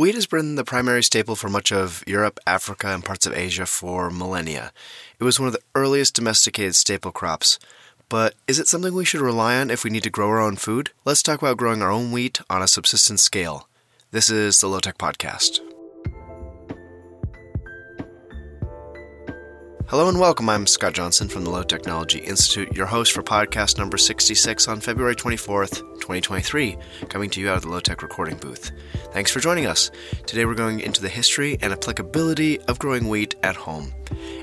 Wheat has been the primary staple for much of Europe, Africa, and parts of Asia for millennia. It was one of the earliest domesticated staple crops. But is it something we should rely on if we need to grow our own food? Let's talk about growing our own wheat on a subsistence scale. This is the Low Tech Podcast. Hello and welcome. I'm Scott Johnson from the Low Technology Institute, your host for podcast number 66 on February 24th, 2023, coming to you out of the Low Tech recording booth. Thanks for joining us. Today we're going into the history and applicability of growing wheat at home.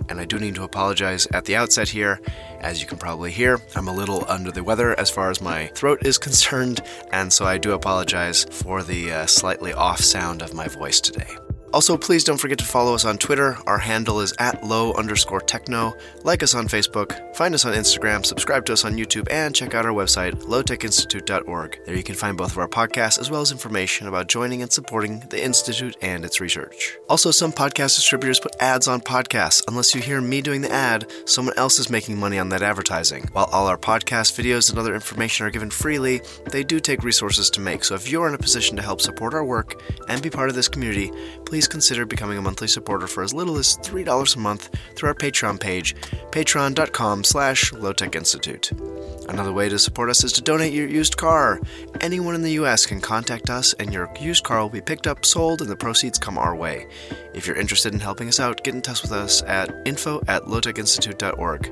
And I do need to apologize at the outset here. As you can probably hear, I'm a little under the weather as far as my throat is concerned, and so I do apologize for the uh, slightly off sound of my voice today. Also, please don't forget to follow us on Twitter. Our handle is at low underscore techno. Like us on Facebook, find us on Instagram, subscribe to us on YouTube, and check out our website, lowtechinstitute.org. There you can find both of our podcasts as well as information about joining and supporting the Institute and its research. Also, some podcast distributors put ads on podcasts. Unless you hear me doing the ad, someone else is making money on that advertising. While all our podcast videos and other information are given freely, they do take resources to make. So if you're in a position to help support our work and be part of this community, please please consider becoming a monthly supporter for as little as $3 a month through our Patreon page, patreon.com slash lowtechinstitute. Another way to support us is to donate your used car. Anyone in the U.S. can contact us, and your used car will be picked up, sold, and the proceeds come our way. If you're interested in helping us out, get in touch with us at info at lowtechinstitute.org.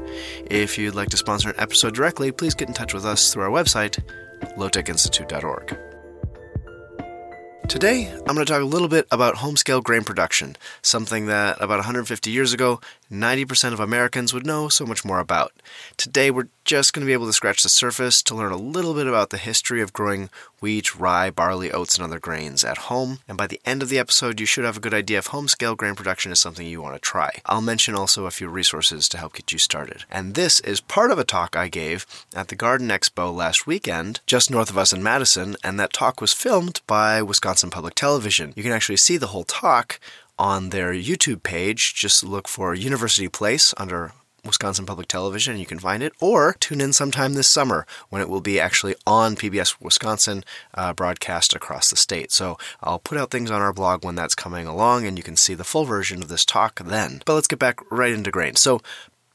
If you'd like to sponsor an episode directly, please get in touch with us through our website, lowtechinstitute.org. Today, I'm going to talk a little bit about home scale grain production, something that about 150 years ago, 90% of Americans would know so much more about. Today, we're just going to be able to scratch the surface to learn a little bit about the history of growing wheat, rye, barley, oats, and other grains at home. And by the end of the episode, you should have a good idea if home scale grain production is something you want to try. I'll mention also a few resources to help get you started. And this is part of a talk I gave at the Garden Expo last weekend, just north of us in Madison, and that talk was filmed by Wisconsin Public Television. You can actually see the whole talk on their YouTube page. Just look for University Place under Wisconsin Public Television, and you can find it, or tune in sometime this summer when it will be actually on PBS Wisconsin uh, broadcast across the state. So I'll put out things on our blog when that's coming along, and you can see the full version of this talk then. But let's get back right into grain. So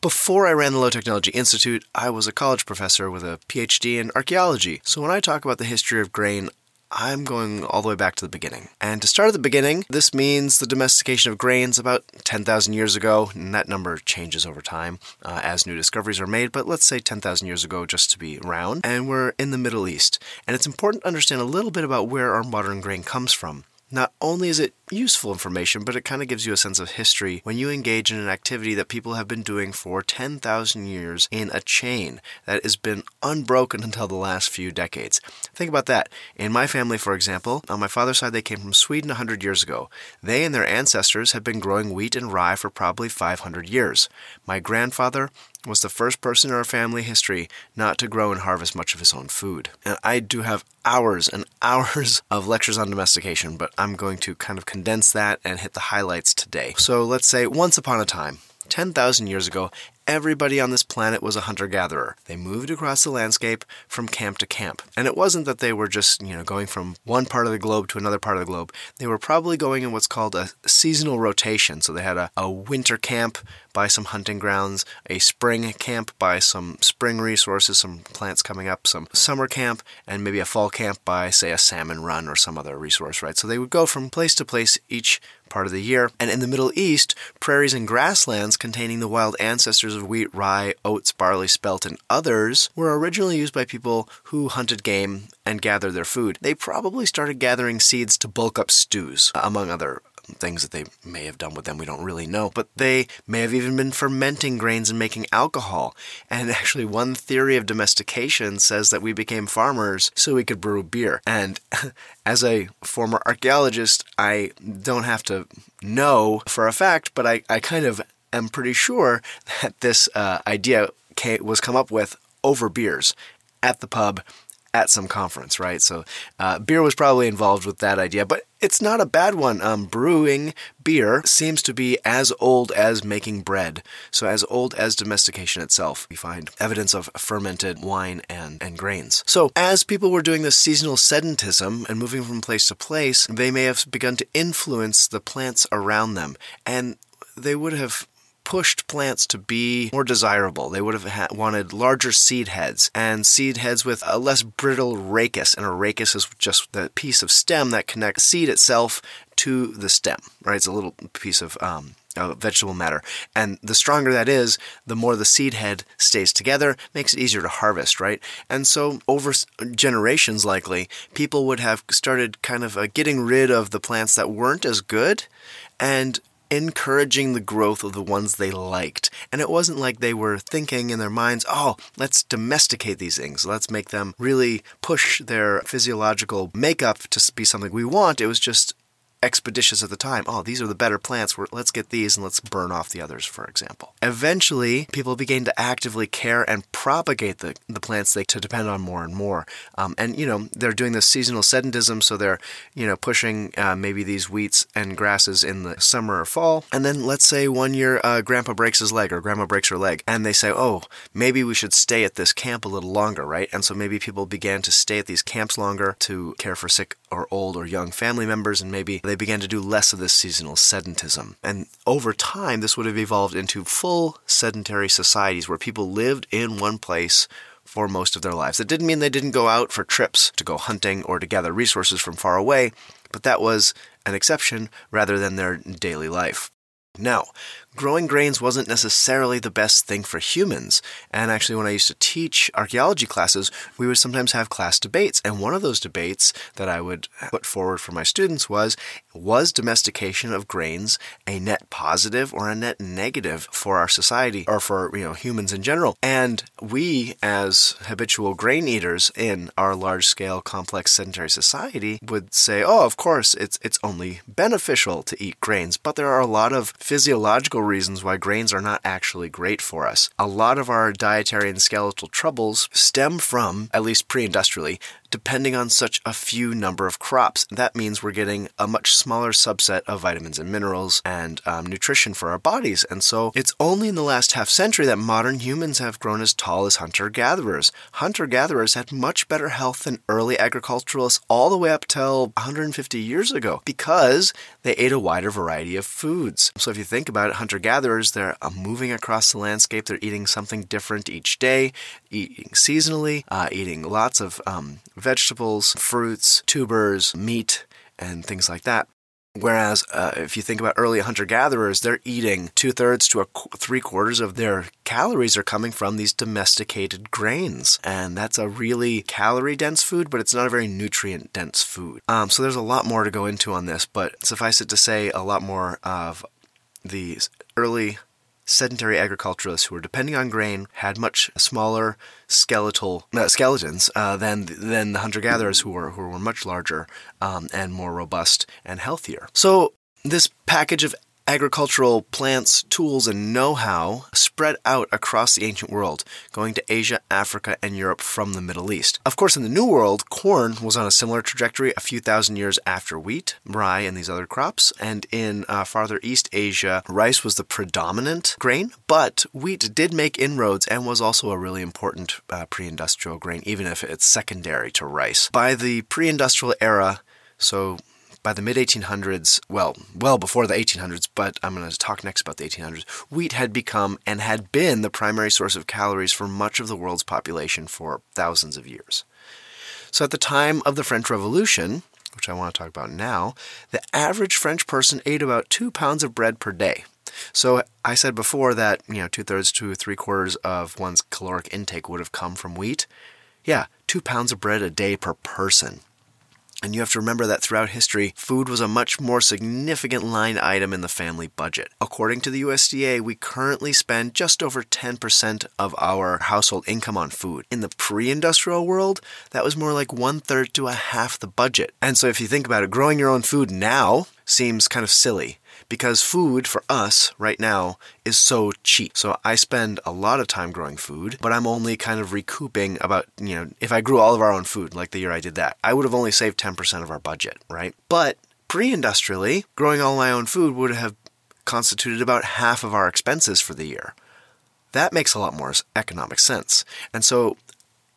before I ran the Low Technology Institute, I was a college professor with a PhD in archaeology. So when I talk about the history of grain, I'm going all the way back to the beginning. And to start at the beginning, this means the domestication of grains about 10,000 years ago, and that number changes over time uh, as new discoveries are made, but let's say 10,000 years ago just to be round. And we're in the Middle East. And it's important to understand a little bit about where our modern grain comes from. Not only is it useful information, but it kind of gives you a sense of history when you engage in an activity that people have been doing for 10,000 years in a chain that has been unbroken until the last few decades. Think about that. In my family, for example, on my father's side, they came from Sweden 100 years ago. They and their ancestors have been growing wheat and rye for probably 500 years. My grandfather was the first person in our family history not to grow and harvest much of his own food. And I do have hours and hours of lectures on domestication, but I'm going to kind of condense that and hit the highlights today. So let's say once upon a time, 10,000 years ago, everybody on this planet was a hunter gatherer. They moved across the landscape from camp to camp. And it wasn't that they were just, you know, going from one part of the globe to another part of the globe. They were probably going in what's called a seasonal rotation. So they had a, a winter camp by some hunting grounds, a spring camp by some spring resources, some plants coming up, some summer camp, and maybe a fall camp by, say, a salmon run or some other resource, right? So they would go from place to place each part of the year. And in the Middle East, prairies and grasslands containing the wild ancestors of wheat, rye, oats, barley, spelt, and others were originally used by people who hunted game and gathered their food. They probably started gathering seeds to bulk up stews, among other things that they may have done with them, we don't really know. But they may have even been fermenting grains and making alcohol. And actually, one theory of domestication says that we became farmers so we could brew beer. And as a former archaeologist, I don't have to know for a fact, but I, I kind of am pretty sure that this uh, idea was come up with over beers at the pub at some conference, right? So uh, beer was probably involved with that idea, but it's not a bad one. Um, brewing beer seems to be as old as making bread, so as old as domestication itself. We find evidence of fermented wine and, and grains. So as people were doing this seasonal sedentism and moving from place to place, they may have begun to influence the plants around them, and they would have pushed plants to be more desirable. They would have ha- wanted larger seed heads and seed heads with a less brittle rachis. And a rachis is just the piece of stem that connects seed itself to the stem, right? It's a little piece of um, uh, vegetable matter. And the stronger that is, the more the seed head stays together, makes it easier to harvest, right? And so, over generations, likely, people would have started kind of uh, getting rid of the plants that weren't as good and encouraging the growth of the ones they liked. And it wasn't like they were thinking in their minds, oh, let's domesticate these things. Let's make them really push their physiological makeup to be something we want. It was just expeditious at the time. Oh, these are the better plants. let's get these and let's burn off the others, for example. Eventually, people began to actively care and propagate the, the plants they to depend on more and more. Um, and, you know, they're doing this seasonal sedentism, so they're, you know, pushing uh, maybe these wheats and grasses in the summer or fall. And then let's say one year uh, grandpa breaks his leg or grandma breaks her leg, and they say, oh, maybe we should stay at this camp a little longer, right? And so maybe people began to stay at these camps longer to care for sick or old or young family members, and maybe they began to do less of this seasonal sedentism. And over time, this would have evolved into full sedentary societies where people lived in one place for most of their lives. That didn't mean they didn't go out for trips to go hunting or to gather resources from far away, but that was an exception rather than their daily life. Now, growing grains wasn't necessarily the best thing for humans. And actually, when I used to teach archaeology classes, we would sometimes have class debates. And one of those debates that I would put forward for my students was Was domestication of grains a net positive or a net negative for our society or for you know humans in general? And we, as habitual grain eaters in our large scale, complex sedentary society, would say, Oh, of course, it's, it's only beneficial to eat grains. But there are a lot of physiological reasons why grains are not actually great for us. A lot of our dietary and skeletal troubles stem from, at least pre industrially, depending on such a few number of crops. That means we're getting a much smaller subset of vitamins and minerals and um, nutrition for our bodies. And so it's only in the last half century that modern humans have grown as tall as hunter gatherers. Hunter gatherers had much better health than early agriculturalists all the way up till 150 years ago because they ate a wider variety of foods. So if you think about it, hunter gatherers, they're uh, moving across the landscape, they're eating something different each day, eating seasonally, uh, eating lots of um, vegetables, fruits, tubers, meat, and things like that. Whereas uh, if you think about early hunter gatherers, they're eating two thirds to a qu- three quarters of their calories are coming from these domesticated grains. And that's a really calorie dense food, but it's not a very nutrient dense food. Um, so there's a lot more to go into on this, but suffice it to say, a lot more of the early sedentary agriculturalists who were depending on grain had much smaller skeletal uh, skeletons uh, than than the hunter gatherers who were who were much larger um, and more robust and healthier. So this package of agricultural plants, tools, and know how spread out across the ancient world, going to Asia, Africa, and Europe from the Middle East. Of course, in the New World, corn was on a similar trajectory a few thousand years after wheat, rye, and these other crops. And in uh, farther East Asia, rice was the predominant grain, but wheat did make inroads and was also a really important uh, pre industrial grain, even if it's secondary to rice. By the pre industrial era, so by the mid 1800s, well, well before the 1800s, but I'm going to talk next about the 1800s, wheat had become and had been the primary source of calories for much of the world's population for thousands of years. So at the time of the French Revolution, which I want to talk about now, the average French person ate about two pounds of bread per day. So I said before that, you know, two thirds to three quarters of one's caloric intake would have come from wheat. Yeah, two pounds of bread a day per person. And you have to remember that throughout history, food was a much more significant line item in the family budget. According to the USDA, we currently spend just over 10% of our household income on food. In the pre industrial world, that was more like one third to a half the budget. And so if you think about it, growing your own food now seems kind of silly. Because food for us right now is so cheap. So I spend a lot of time growing food, but I'm only kind of recouping about, you know, if I grew all of our own food like the year I did that, I would have only saved 10% of our budget, right? But pre industrially, growing all my own food would have constituted about half of our expenses for the year. That makes a lot more economic sense. And so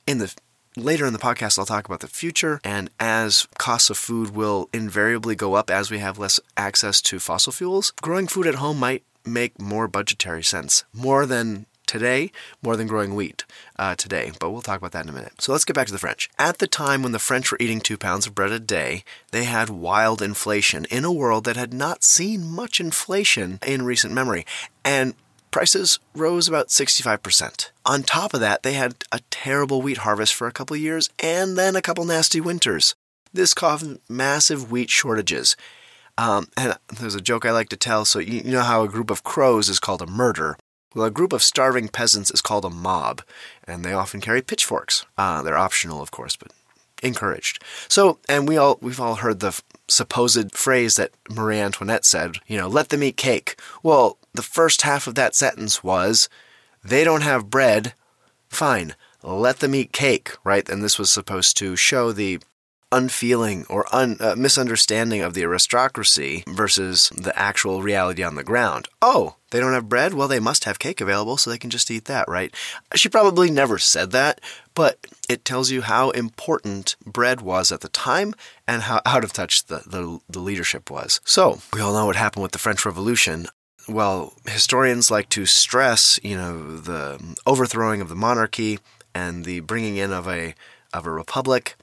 in the Later in the podcast, I'll talk about the future, and as costs of food will invariably go up as we have less access to fossil fuels, growing food at home might make more budgetary sense, more than today, more than growing wheat uh, today. But we'll talk about that in a minute. So let's get back to the French. At the time when the French were eating two pounds of bread a day, they had wild inflation in a world that had not seen much inflation in recent memory. And prices rose about 65%. On top of that, they had a terrible wheat harvest for a couple of years and then a couple nasty winters. This caused massive wheat shortages. Um, and there's a joke I like to tell. So, you know how a group of crows is called a murder? Well, a group of starving peasants is called a mob, and they often carry pitchforks. Uh, they're optional, of course, but encouraged. So, and we all we've all heard the supposed phrase that Marie Antoinette said, you know, let them eat cake. Well, the first half of that sentence was, they don't have bread, fine, let them eat cake, right? And this was supposed to show the unfeeling or un, uh, misunderstanding of the aristocracy versus the actual reality on the ground. Oh, they don't have bread? Well, they must have cake available, so they can just eat that, right? She probably never said that, but it tells you how important bread was at the time and how out of touch the, the, the leadership was. So, we all know what happened with the French Revolution well, historians like to stress, you know, the overthrowing of the monarchy and the bringing in of a of a republic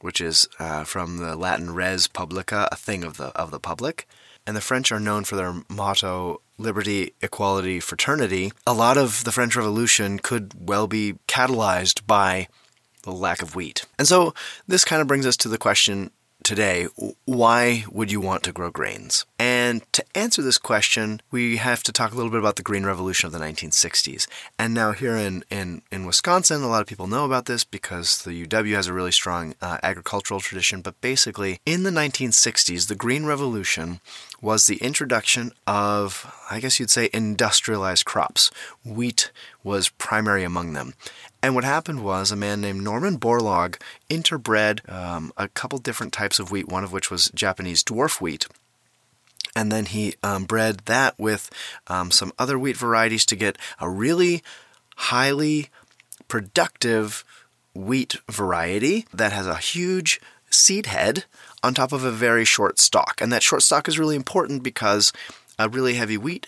which is uh, from the Latin res publica, a thing of the of the public. And the French are known for their motto liberty, equality, fraternity. A lot of the French Revolution could well be catalyzed by the lack of wheat. And so this kind of brings us to the question today, why would you want to grow grains? And to answer this question, we have to talk a little bit about the Green Revolution of the 1960s. And now, here in, in, in Wisconsin, a lot of people know about this because the UW has a really strong uh, agricultural tradition. But basically, in the 1960s, the Green Revolution was the introduction of, I guess you'd say, industrialized crops. Wheat was primary among them. And what happened was a man named Norman Borlaug interbred um, a couple different types of wheat, one of which was Japanese dwarf wheat. And then he um, bred that with um, some other wheat varieties to get a really highly productive wheat variety that has a huge seed head on top of a very short stalk. And that short stalk is really important because a really heavy wheat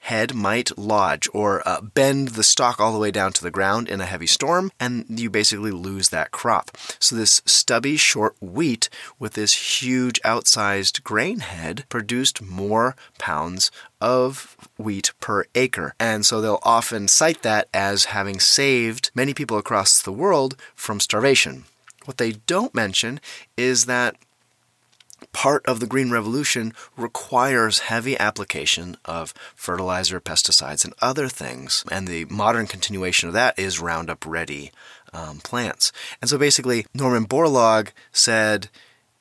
head might lodge or uh, bend the stalk all the way down to the ground in a heavy storm, and you basically lose that crop. So, this stubby, short wheat with this huge outsized grain head produced more pounds of wheat per acre. And so they'll often cite that as having saved many people across the world from starvation. What they don't mention is that part of the Green Revolution requires heavy application of fertilizer, pesticides, and other things. And the modern continuation of that is Roundup Ready um, plants. And so basically, Norman Borlaug said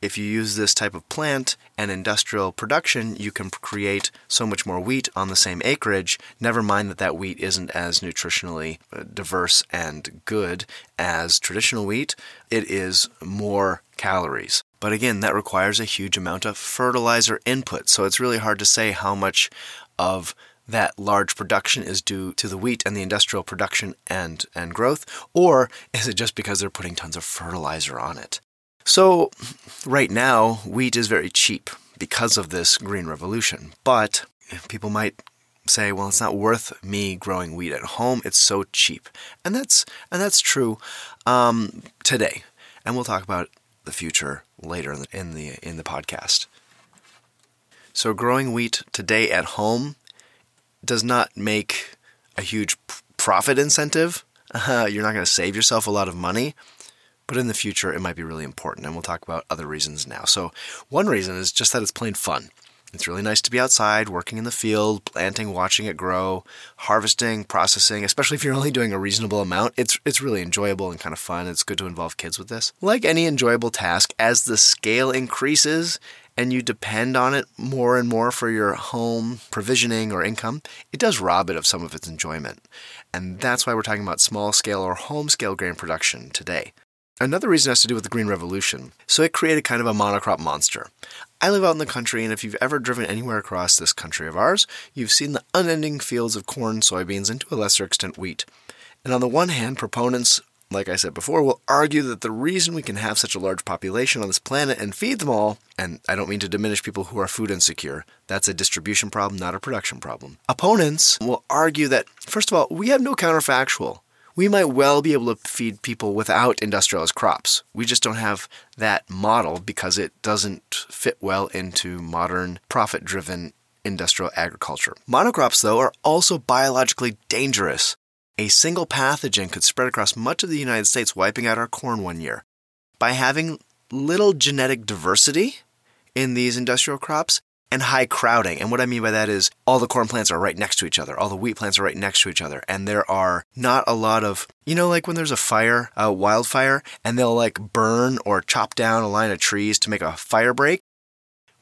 if you use this type of plant and industrial production, you can create so much more wheat on the same acreage. Never mind that that wheat isn't as nutritionally uh, diverse and good as traditional wheat, it is more calories. But again, that requires a huge amount of fertilizer input. So it's really hard to say how much of that large production is due to the wheat and the industrial production and, and growth, or is it just because they're putting tons of fertilizer on it? So, right now, wheat is very cheap because of this green revolution. But people might say, well, it's not worth me growing wheat at home. It's so cheap, and that's and that's true um, today. And we'll talk about the future later in the, in the podcast. So growing wheat today at home does not make a huge profit incentive. Uh, you're not going to save yourself a lot of money, but in the future it might be really important. And we'll talk about other reasons now. So one reason is just that it's plain fun. It's really nice to be outside, working in the field, planting, watching it grow, harvesting, processing, especially if you're only doing a reasonable amount. It's it's really enjoyable and kind of fun. It's good to involve kids with this. Like any enjoyable task, as the scale increases and you depend on it more and more for your home provisioning or income, it does rob it of some of its enjoyment. And that's why we're talking about small scale or home scale grain production today. Another reason has to do with the Green Revolution. So it created kind of a monocrop monster. I live out in the country, and if you've ever driven anywhere across this country of ours, you've seen the unending fields of corn, soybeans, and to a lesser extent wheat. And on the one hand, proponents, like I said before, will argue that the reason we can have such a large population on this planet and feed them all, and I don't mean to diminish people who are food insecure, that's a distribution problem, not a production problem. Opponents will argue that, first of all, we have no counterfactual we might well be able to feed people without industrialized crops. We just don't have that model because it doesn't fit well into modern profit driven industrial agriculture. Monocrops, though, are also biologically dangerous. A single pathogen could spread across much of the United States, wiping out our corn one year. By having little genetic diversity in these industrial crops, and high crowding. And what I mean by that is all the corn plants are right next to each other, all the wheat plants are right next to each other, and there are not a lot of, you know, like when there's a fire, a wildfire, and they'll like burn or chop down a line of trees to make a fire break.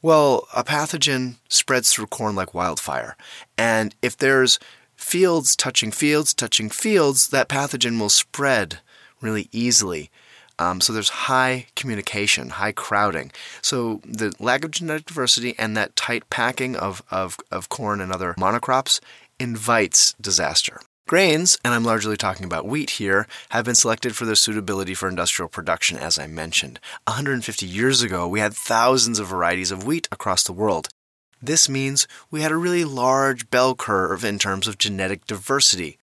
Well, a pathogen spreads through corn like wildfire. And if there's fields touching fields touching fields, that pathogen will spread really easily. Um, so there's high communication, high crowding. So the lack of genetic diversity and that tight packing of, of, of corn and other monocrops invites disaster. Grains, and I'm largely talking about wheat here, have been selected for their suitability for industrial production, as I mentioned. 150 years ago, we had thousands of varieties of wheat across the world. This means we had a really large bell curve in terms of genetic diversity.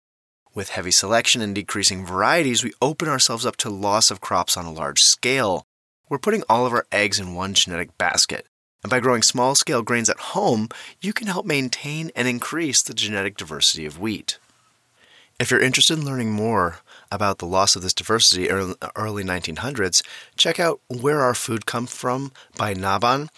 With heavy selection and decreasing varieties, we open ourselves up to loss of crops on a large scale. We're putting all of our eggs in one genetic basket. And by growing small scale grains at home, you can help maintain and increase the genetic diversity of wheat. If you're interested in learning more about the loss of this diversity in the early 1900s, check out Where Our Food Comes From by Nabhan.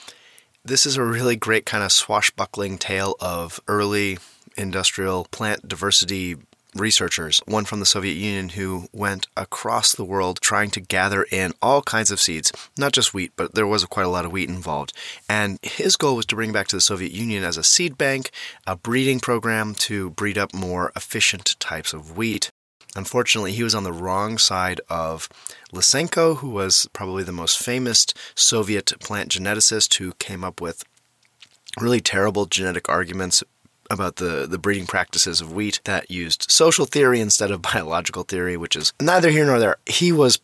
This is a really great kind of swashbuckling tale of early industrial plant diversity researchers, one from the Soviet Union who went across the world trying to gather in all kinds of seeds, not just wheat, but there was quite a lot of wheat involved. And his goal was to bring back to the Soviet Union as a seed bank, a breeding program to breed up more efficient types of wheat. Unfortunately, he was on the wrong side of Lysenko, who was probably the most famous Soviet plant geneticist who came up with really terrible genetic arguments about the, the breeding practices of wheat that used social theory instead of biological theory, which is neither here nor there. He was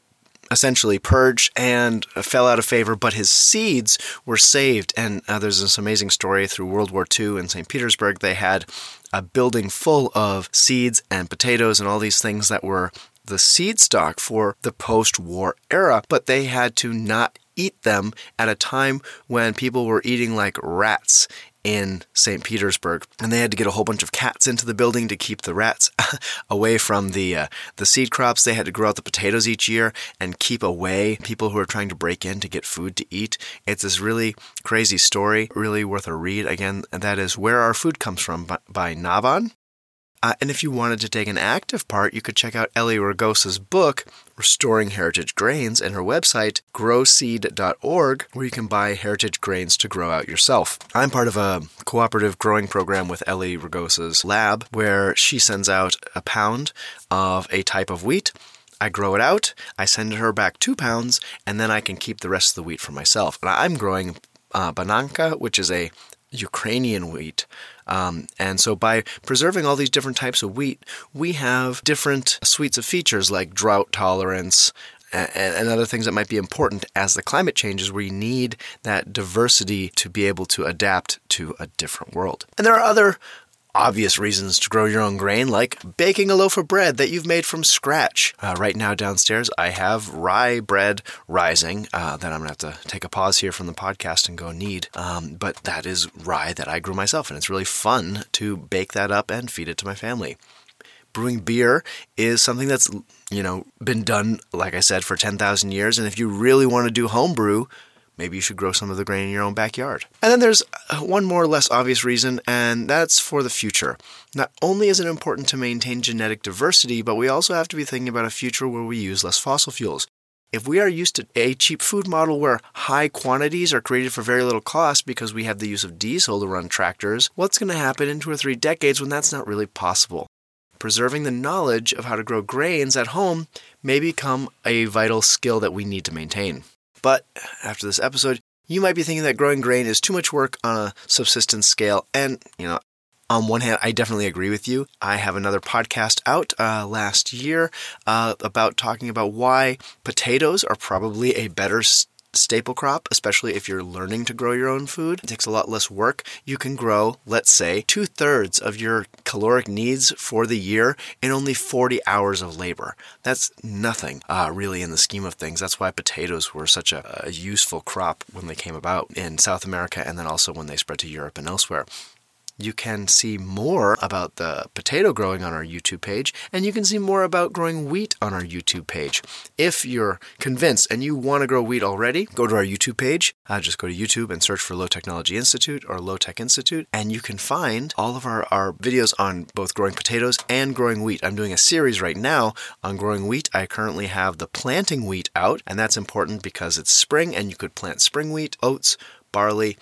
essentially purged and fell out of favor, but his seeds were saved. And uh, there's this amazing story through World War II in St. Petersburg. They had a building full of seeds and potatoes and all these things that were the seed stock for the post war era, but they had to not eat them at a time when people were eating like rats in St. Petersburg, and they had to get a whole bunch of cats into the building to keep the rats away from the uh, the seed crops. They had to grow out the potatoes each year and keep away people who are trying to break in to get food to eat. It's this really crazy story, really worth a read. Again, that is Where Our Food Comes From by, by Nabhan. Uh, and if you wanted to take an active part, you could check out Eli Rogosa's book, Restoring Heritage Grains, and her website, growseed.org, where you can buy heritage grains to grow out yourself. I'm part of a cooperative growing program with Eli Rogosa's lab, where she sends out a pound of a type of wheat. I grow it out, I send her back two pounds, and then I can keep the rest of the wheat for myself. And I'm growing uh, Bananka, which is a Ukrainian wheat. Um, and so by preserving all these different types of wheat, we have different suites of features like drought tolerance, and, other things that might be important as the climate changes, you need that diversity to be able to adapt to a different world. And there are other obvious reasons to grow your own grain, like baking a loaf of bread that you've made from scratch. Uh, right now, downstairs, I have rye bread rising uh, that I'm going to have to take a pause here from the podcast and go knead. Um, but that is rye that I grew myself, and it's really fun to bake that up and feed it to my family. Brewing beer is something that's you know been done, like I said, for ten thousand years. And if you really want to do homebrew, maybe you should grow some of the grain in your own backyard. And then there's uh, one more less obvious reason, and that's for the future. Not only is it important to maintain genetic diversity, but we also have to be thinking about a future where we use less fossil fuels. If we are used to a cheap food model where high quantities are created for very little cost because we have the use of diesel to run tractors, what's going to happen in two or three decades when that's not really possible? Preserving the knowledge of how to grow grains at home may become a vital skill that we need to maintain. But after this episode, you might be thinking that growing grain is too much work on a subsistence scale, and you know, on one hand, I definitely agree with you. I have another podcast out uh, last year uh, about talking about why potatoes are probably a better staple crop, especially if you're learning to grow your own food. It takes a lot less work. You can grow, let's say, two thirds of your caloric needs for the year in only 40 hours of labor. That's nothing, uh, really, in the scheme of things. That's why potatoes were such a, a useful crop when they came about in South America and then also when they spread to Europe and elsewhere. You can see more about the potato growing on our YouTube page, and you can see more about growing wheat on our YouTube page. If you're convinced and you want to grow wheat already, go to our YouTube page. Uh, just go to YouTube and search for Low Technology Institute or Low Tech Institute, and you can find all of our, our videos on both growing potatoes and growing wheat. I'm doing a series right now on growing wheat. I currently have the planting wheat out, and that's important because it's spring and you could plant spring wheat, oats, barley,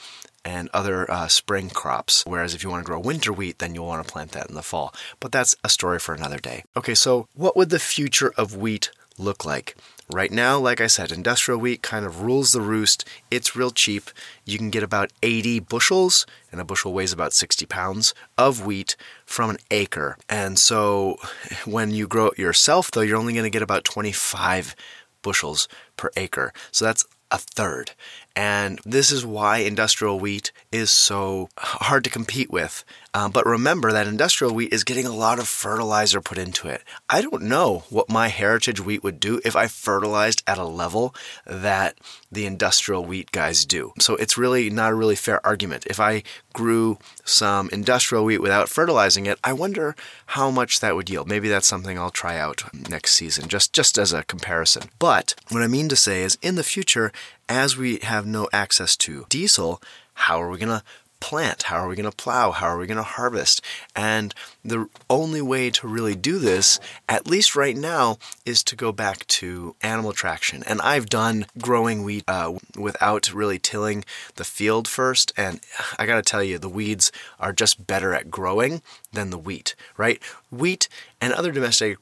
and other uh, spring crops. Whereas if you want to grow winter wheat, then you'll want to plant that in the fall. But that's a story for another day. Okay, so what would the future of wheat look like? Right now, like I said, industrial wheat kind of rules the roost. It's real cheap. You can get about 80 bushels, and a bushel weighs about 60 pounds of wheat from an acre. And so when you grow it yourself, though, you're only going to get about 25 bushels per acre. So that's a third. And this is why industrial wheat is so hard to compete with. Um, but remember that industrial wheat is getting a lot of fertilizer put into it. I don't know what my heritage wheat would do if I fertilized at a level that the industrial wheat guys do. So it's really not a really fair argument. If I grew some industrial wheat without fertilizing it, I wonder how much that would yield. Maybe that's something I'll try out next season, just, just as a comparison. But what I mean to say is in the future, as we have no access to diesel, how are we going to plant? How are we going to plow? How are we going to harvest? And the only way to really do this, at least right now, is to go back to animal traction. And I've done growing wheat uh, without really tilling the field first. And I got to tell you, the weeds are just better at growing than the wheat, right? Wheat and other domestic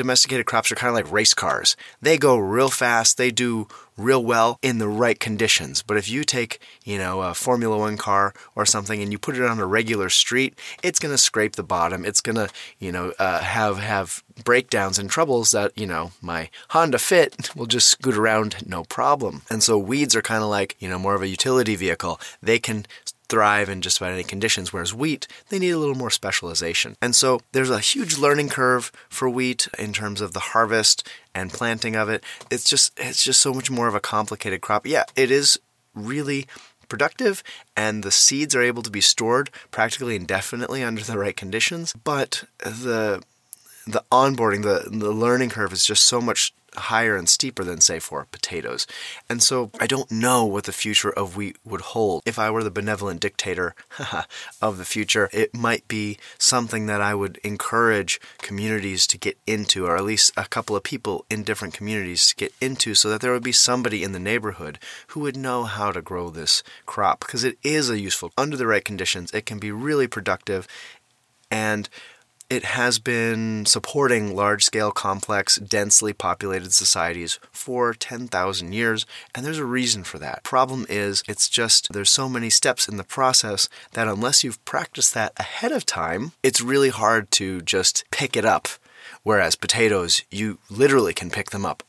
domesticated crops are kind of like race cars. They go real fast, they do real well in the right conditions. But if you take, you know, a Formula One car or something and you put it on a regular street, it's going to scrape the bottom. It's going to, you know, uh, have have breakdowns and troubles that, you know, my Honda Fit will just scoot around no problem. And so weeds are kind of like, you know, more of a utility vehicle. They can thrive in just about any conditions, whereas wheat, they need a little more specialization. And so there's a huge learning curve for wheat in terms of the harvest and planting of it. It's just it's just so much more of a complicated crop. Yeah, it is really productive and the seeds are able to be stored practically indefinitely under the right conditions, but the the onboarding, the the learning curve is just so much higher and steeper than, say, for potatoes. And so I don't know what the future of wheat would hold. If I were the benevolent dictator of the future, it might be something that I would encourage communities to get into, or at least a couple of people in different communities to get into, so that there would be somebody in the neighborhood who would know how to grow this crop. Because it is a useful, under the right conditions, it can be really productive. And it has been supporting large scale, complex, densely populated societies for 10,000 years, and there's a reason for that. Problem is, it's just there's so many steps in the process that unless you've practiced that ahead of time, it's really hard to just pick it up. Whereas potatoes, you literally can pick them up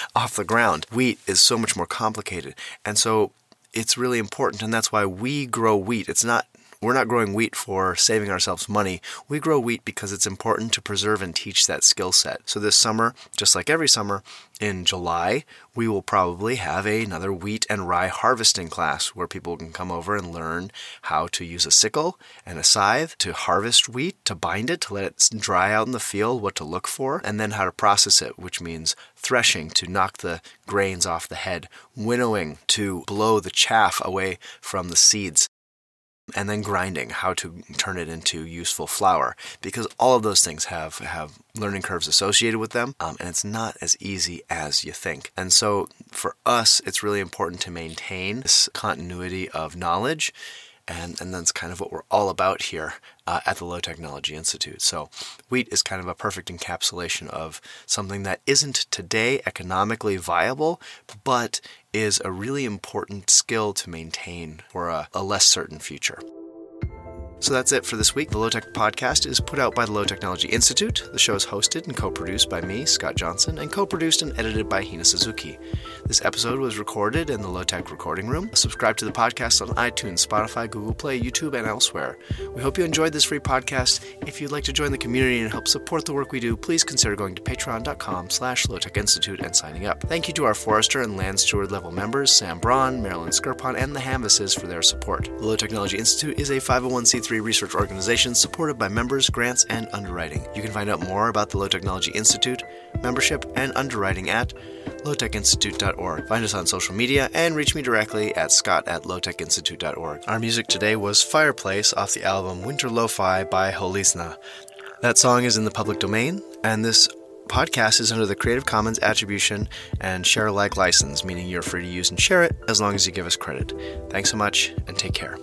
off the ground. Wheat is so much more complicated. And so it's really important, and that's why we grow wheat. It's not we're not growing wheat for saving ourselves money. We grow wheat because it's important to preserve and teach that skill set. So this summer, just like every summer, in July, we will probably have another wheat and rye harvesting class where people can come over and learn how to use a sickle and a scythe to harvest wheat, to bind it, to let it dry out in the field, what to look for, and then how to process it, which means threshing to knock the grains off the head, winnowing to blow the chaff away from the seeds, and then grinding, how to turn it into useful flour, because all of those things have have learning curves associated with them, um, and it's not as easy as you think. And so, for us, it's really important to maintain this continuity of knowledge and, and that's kind of what we're all about here uh, at the Low Technology Institute. So, wheat is kind of a perfect encapsulation of something that isn't today economically viable, but is a really important skill to maintain for a, a less certain future. So that's it for this week. The Low Tech Podcast is put out by the Low Technology Institute. The show is hosted and co produced by me, Scott Johnson, and co produced and edited by Hina Suzuki. This episode was recorded in the Low Tech Recording Room. Subscribe to the podcast on iTunes, Spotify, Google Play, YouTube, and elsewhere. We hope you enjoyed this free podcast. If you'd like to join the community and help support the work we do, please consider going to patreon.com slash lowtechinstitute and signing up. Thank you to our forester and land steward level members, Sam Braun, Marilyn Skirpon, and the Hamvises for their support. The Low Technology Institute is a oh 501c3 research organization supported by members, grants, and underwriting. You can find out more about the Low Technology Institute, membership, and underwriting at lowtechinstitute.org. Find us on social media and reach me directly at scott at lowtechinstitute.org. Our music today was Fireplace off the album Winter Lo-Fi by Holizna. That song is in the public domain, and this podcast is under the Creative Commons Attribution and Share Alike license, meaning you're free to use and share it as long as you give us credit. Thanks so much, and take care.